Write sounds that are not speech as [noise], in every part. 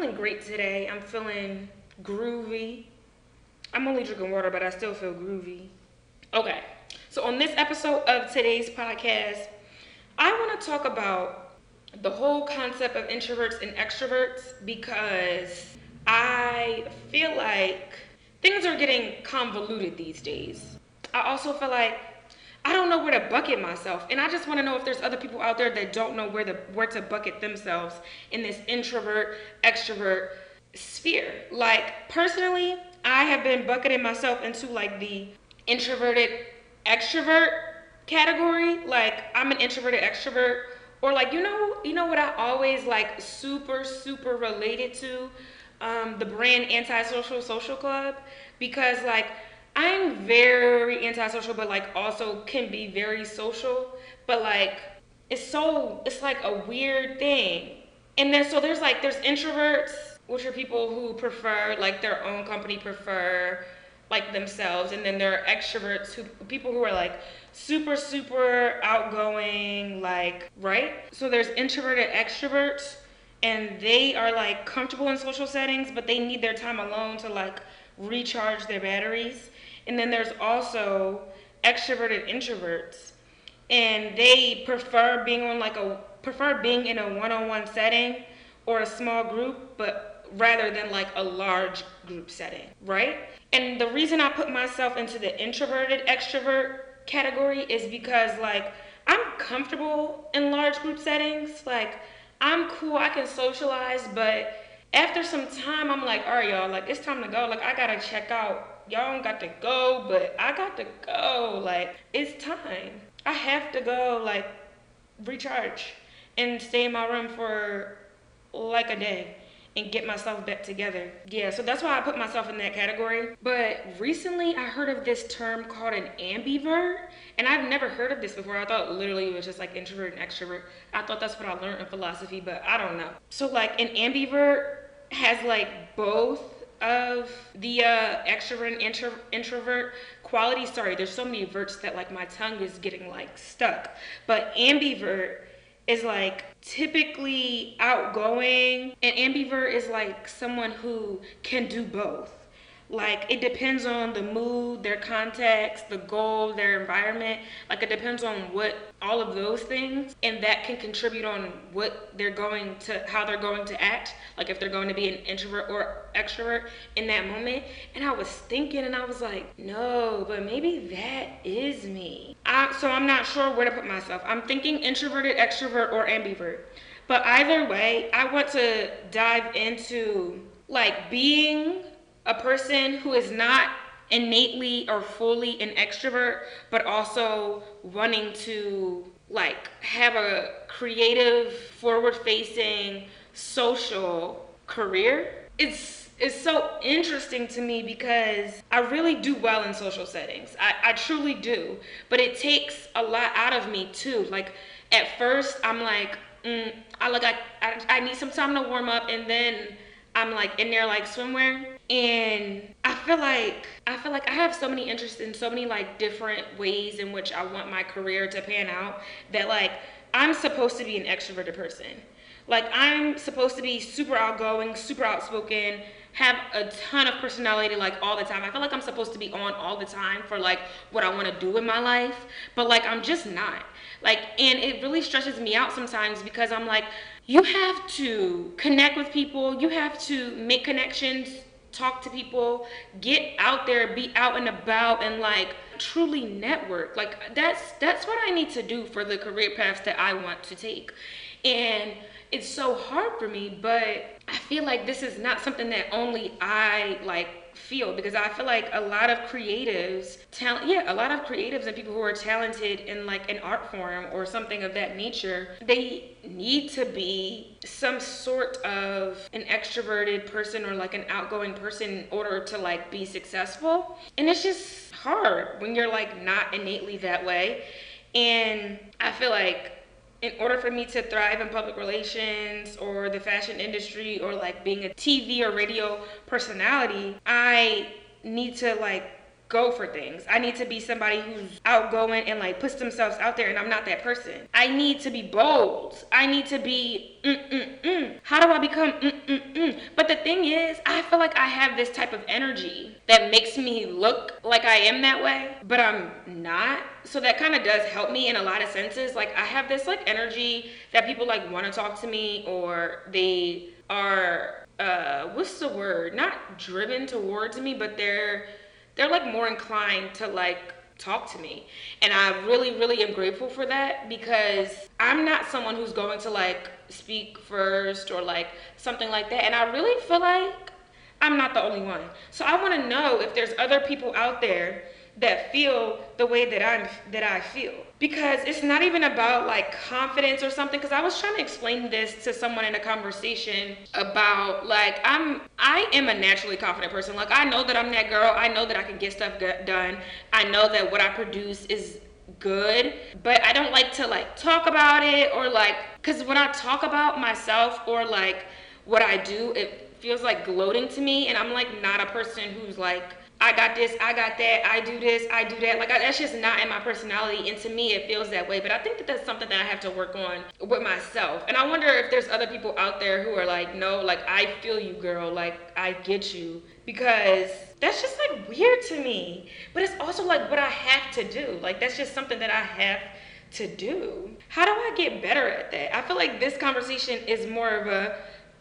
feeling great today. I'm feeling groovy. I'm only drinking water, but I still feel groovy. Okay, so on this episode of today's podcast, I want to talk about the whole concept of introverts and extroverts because I feel like things are getting convoluted these days. I also feel like I don't know where to bucket myself. And I just want to know if there's other people out there that don't know where the where to bucket themselves in this introvert extrovert sphere. Like personally, I have been bucketing myself into like the introverted extrovert category. Like I'm an introverted extrovert or like you know you know what I always like super super related to um, the brand antisocial social club because like I'm very antisocial, but like also can be very social. But like it's so it's like a weird thing. And then so there's like there's introverts, which are people who prefer like their own company, prefer like themselves, and then there are extroverts who people who are like super super outgoing, like right. So there's introverted extroverts, and they are like comfortable in social settings, but they need their time alone to like recharge their batteries. And then there's also extroverted introverts, and they prefer being on like a prefer being in a one-on-one setting or a small group, but rather than like a large group setting, right? And the reason I put myself into the introverted extrovert category is because like I'm comfortable in large group settings. Like I'm cool, I can socialize, but after some time I'm like, all right, y'all, like it's time to go. Like I gotta check out y'all don't got to go, but I got to go. Like, it's time. I have to go, like, recharge and stay in my room for like a day and get myself back together. Yeah, so that's why I put myself in that category. But recently I heard of this term called an ambivert, and I've never heard of this before. I thought literally it was just like introvert and extrovert. I thought that's what I learned in philosophy, but I don't know. So like an ambivert has like both of the uh, extrovert intro- introvert quality. Sorry, there's so many verts that like my tongue is getting like stuck. But ambivert is like typically outgoing, and ambivert is like someone who can do both. Like it depends on the mood, their context, the goal, their environment. Like it depends on what all of those things, and that can contribute on what they're going to, how they're going to act. Like if they're going to be an introvert or extrovert in that moment. And I was thinking, and I was like, no, but maybe that is me. I, so I'm not sure where to put myself. I'm thinking introverted, extrovert, or ambivert. But either way, I want to dive into like being a person who is not innately or fully an extrovert, but also wanting to like have a creative, forward facing, social career. It's it's so interesting to me because I really do well in social settings. I, I truly do. But it takes a lot out of me too. Like at first I'm like, mm, I like I, I I need some time to warm up and then I'm like in there like swimwear and I feel like I feel like I have so many interests in so many like different ways in which I want my career to pan out that like I'm supposed to be an extroverted person. Like I'm supposed to be super outgoing, super outspoken, have a ton of personality like all the time. I feel like I'm supposed to be on all the time for like what I want to do in my life, but like I'm just not. Like and it really stresses me out sometimes because I'm like you have to connect with people, you have to make connections, talk to people, get out there, be out and about and like truly network. Like that's that's what I need to do for the career paths that I want to take. And it's so hard for me, but I feel like this is not something that only I like feel because I feel like a lot of creatives, talent, yeah, a lot of creatives and people who are talented in like an art form or something of that nature, they need to be some sort of an extroverted person or like an outgoing person in order to like be successful. And it's just hard when you're like not innately that way. And I feel like in order for me to thrive in public relations or the fashion industry or like being a TV or radio personality, I need to like go for things. I need to be somebody who's outgoing and like puts themselves out there and I'm not that person. I need to be bold. I need to be mm-mm-mm. How do I become mm-mm-mm? But the thing is, I feel like I have this type of energy that makes me look like I am that way, but I'm not. So that kind of does help me in a lot of senses. Like I have this like energy that people like want to talk to me or they are uh what's the word? Not driven towards me, but they're they're like more inclined to like talk to me. And I really, really am grateful for that because I'm not someone who's going to like speak first or like something like that. And I really feel like I'm not the only one. So I want to know if there's other people out there that feel the way that I'm that I feel. Because it's not even about like confidence or something because I was trying to explain this to someone in a conversation about like I'm I am a naturally confident person. Like I know that I'm that girl. I know that I can get stuff done. I know that what I produce is good. But I don't like to like talk about it or like cuz when I talk about myself or like what I do it feels like gloating to me. And I'm like not a person who's like I got this, I got that, I do this, I do that. Like I, that's just not in my personality, and to me, it feels that way. But I think that that's something that I have to work on with myself. And I wonder if there's other people out there who are like, no, like I feel you, girl, like I get you, because that's just like weird to me. But it's also like what I have to do. Like that's just something that I have to do. How do I get better at that? I feel like this conversation is more of a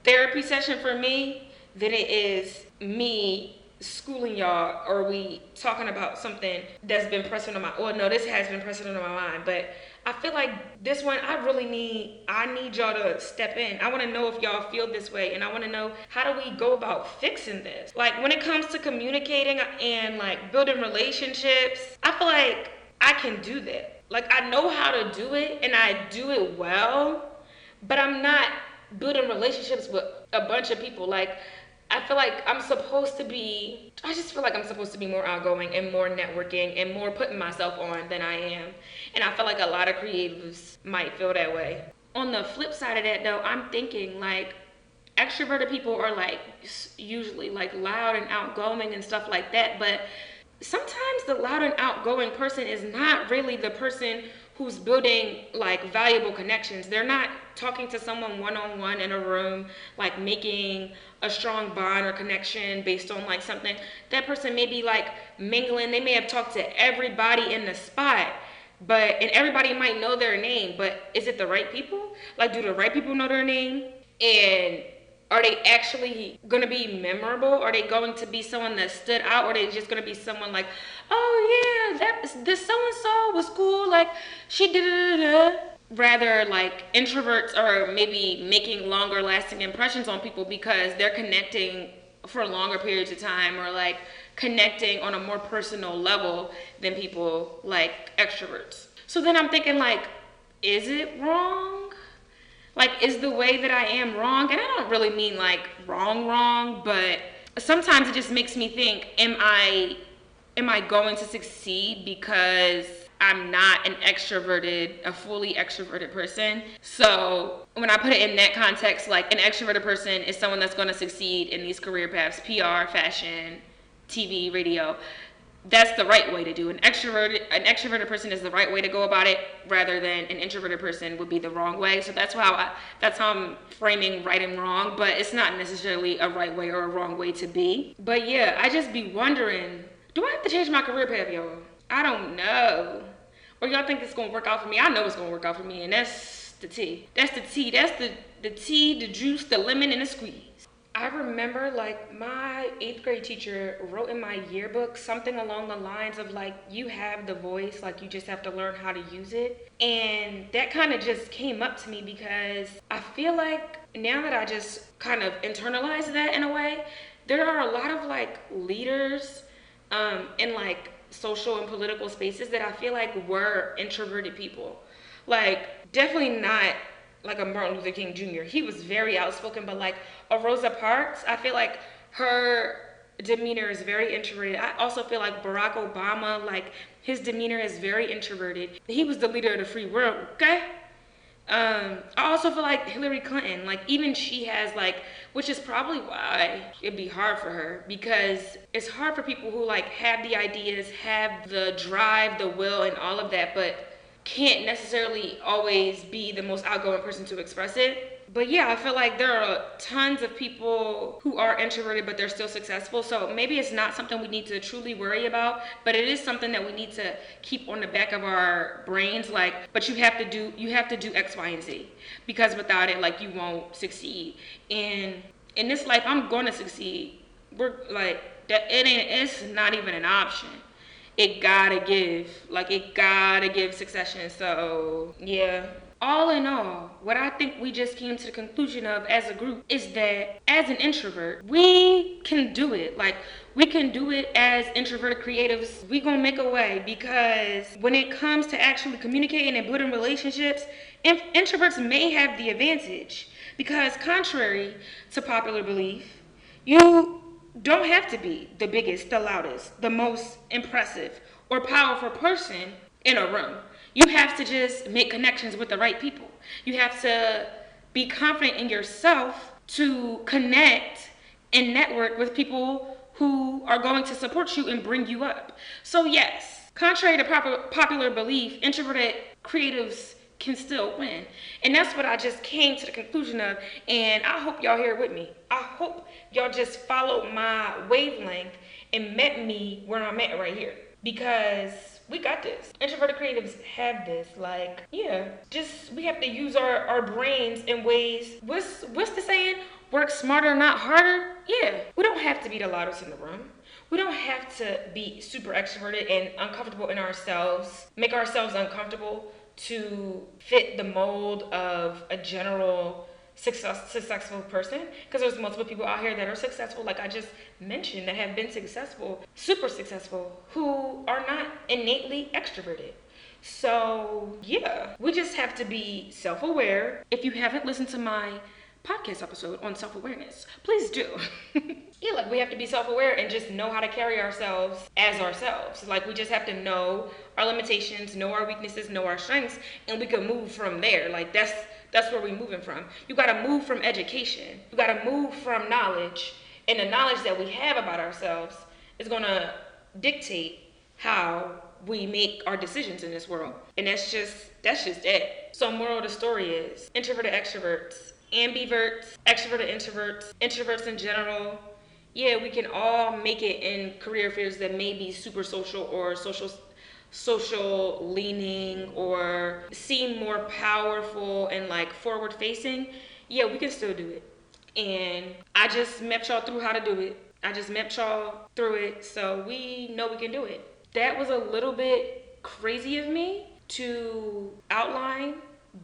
therapy session for me than it is me schooling y'all or we talking about something that's been pressing on my oh no this has been pressing on my mind but i feel like this one i really need i need y'all to step in. I want to know if y'all feel this way and i want to know how do we go about fixing this? Like when it comes to communicating and like building relationships i feel like i can do that. Like i know how to do it and i do it well but i'm not building relationships with a bunch of people. Like I feel like I'm supposed to be, I just feel like I'm supposed to be more outgoing and more networking and more putting myself on than I am. And I feel like a lot of creatives might feel that way. On the flip side of that, though, I'm thinking like extroverted people are like usually like loud and outgoing and stuff like that. But sometimes the loud and outgoing person is not really the person who's building like valuable connections. They're not talking to someone one on one in a room, like making a strong bond or connection based on like something. That person may be like mingling. They may have talked to everybody in the spot, but and everybody might know their name, but is it the right people? Like, do the right people know their name? And are they actually going to be memorable? Are they going to be someone that stood out? Or are they just going to be someone like, oh yeah, that this so and so was cool. Like she did it. Rather, like introverts are maybe making longer lasting impressions on people because they're connecting for longer periods of time or like connecting on a more personal level than people like extroverts. So then I'm thinking like, is it wrong? Like is the way that I am wrong? And I don't really mean like wrong wrong, but sometimes it just makes me think am I am I going to succeed because I'm not an extroverted, a fully extroverted person. So when I put it in that context, like an extroverted person is someone that's going to succeed in these career paths, PR, fashion, TV, radio that's the right way to do. An extroverted an extroverted person is the right way to go about it, rather than an introverted person would be the wrong way. So that's how I that's how I'm framing right and wrong, but it's not necessarily a right way or a wrong way to be. But yeah, I just be wondering, do I have to change my career path, y'all? I don't know. Or y'all think it's gonna work out for me? I know it's gonna work out for me, and that's the tea. That's the tea. That's the the tea, the juice, the lemon, and the squeeze. I remember like my eighth grade teacher wrote in my yearbook something along the lines of like, you have the voice, like you just have to learn how to use it. And that kind of just came up to me because I feel like now that I just kind of internalized that in a way, there are a lot of like leaders um, in like social and political spaces that I feel like were introverted people. Like, definitely not like a Martin Luther King Jr. He was very outspoken, but like a Rosa Parks, I feel like her demeanor is very introverted. I also feel like Barack Obama, like his demeanor is very introverted. He was the leader of the free world, okay? Um, I also feel like Hillary Clinton, like even she has like, which is probably why it'd be hard for her because it's hard for people who like have the ideas, have the drive, the will, and all of that, but can't necessarily always be the most outgoing person to express it but yeah, I feel like there are tons of people who are introverted, but they're still successful. So maybe it's not something we need to truly worry about, but it is something that we need to keep on the back of our brains. Like, but you have to do, you have to do X, Y, and Z because without it, like, you won't succeed. And in this life, I'm going to succeed. We're like, that it ain't, it's not even an option it gotta give like it gotta give succession so yeah all in all, what I think we just came to the conclusion of as a group is that as an introvert, we can do it. Like, we can do it as introverted creatives. We gonna make a way because when it comes to actually communicating and building relationships, in- introverts may have the advantage because contrary to popular belief, you don't have to be the biggest, the loudest, the most impressive or powerful person in a room. You have to just make connections with the right people. You have to be confident in yourself to connect and network with people who are going to support you and bring you up. So, yes, contrary to popular belief, introverted creatives can still win. And that's what I just came to the conclusion of. And I hope y'all here with me. I hope y'all just followed my wavelength and met me where I'm at right here. Because we got this. Introverted creatives have this. Like, yeah, just we have to use our, our brains in ways. What's what's the saying? Work smarter, not harder. Yeah, we don't have to be the loudest in the room. We don't have to be super extroverted and uncomfortable in ourselves, make ourselves uncomfortable to fit the mold of a general success, successful person because there's multiple people out here that are successful like i just mentioned that have been successful super successful who are not innately extroverted. So yeah we just have to be self-aware. If you haven't listened to my podcast episode on self-awareness please do. [laughs] Yeah like we have to be self-aware and just know how to carry ourselves as ourselves. Like we just have to know our limitations know our weaknesses know our strengths and we can move from there. Like that's that's where we're moving from. You got to move from education. You got to move from knowledge. And the knowledge that we have about ourselves is going to dictate how we make our decisions in this world. And that's just that's just it. So moral of the story is introverted extroverts, ambiverts, extroverted introverts, introverts in general. Yeah, we can all make it in career fields that may be super social or social social leaning or seem more powerful and like forward facing, yeah, we can still do it. And I just met y'all through how to do it. I just met y'all through it, so we know we can do it. That was a little bit crazy of me to outline,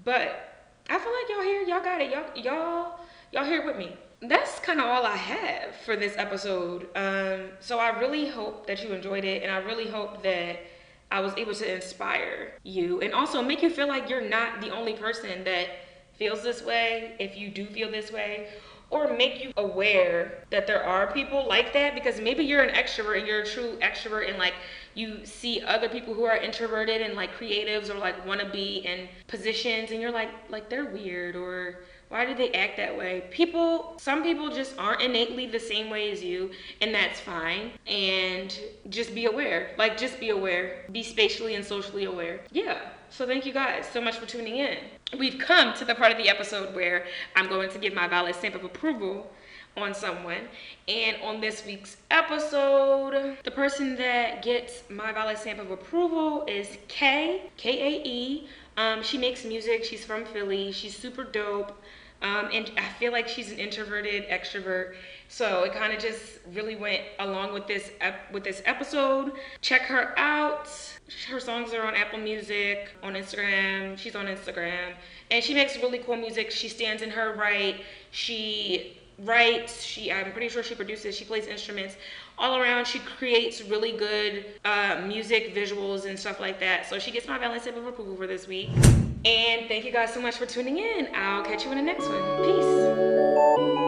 but I feel like y'all here, y'all got it. Y'all y'all y'all here with me. That's kind of all I have for this episode. Um, so I really hope that you enjoyed it, and I really hope that I was able to inspire you and also make you feel like you're not the only person that feels this way if you do feel this way or make you aware that there are people like that because maybe you're an extrovert and you're a true extrovert and like you see other people who are introverted and like creatives or like want to be in positions and you're like like they're weird or why do they act that way? People, some people just aren't innately the same way as you, and that's fine. And just be aware. Like, just be aware. Be spatially and socially aware. Yeah. So, thank you guys so much for tuning in. We've come to the part of the episode where I'm going to give my valid stamp of approval on someone. And on this week's episode, the person that gets my valid stamp of approval is K, K A E. Um, she makes music. She's from Philly. She's super dope. Um, and I feel like she's an introverted extrovert. So it kind of just really went along with this ep- with this episode. Check her out. Her songs are on Apple Music, on Instagram. She's on Instagram, and she makes really cool music. She stands in her right. She writes. She I'm pretty sure she produces. She plays instruments all around. She creates really good uh, music, visuals, and stuff like that. So she gets my stamp of approval for this week. And thank you guys so much for tuning in. I'll catch you in the next one. Peace.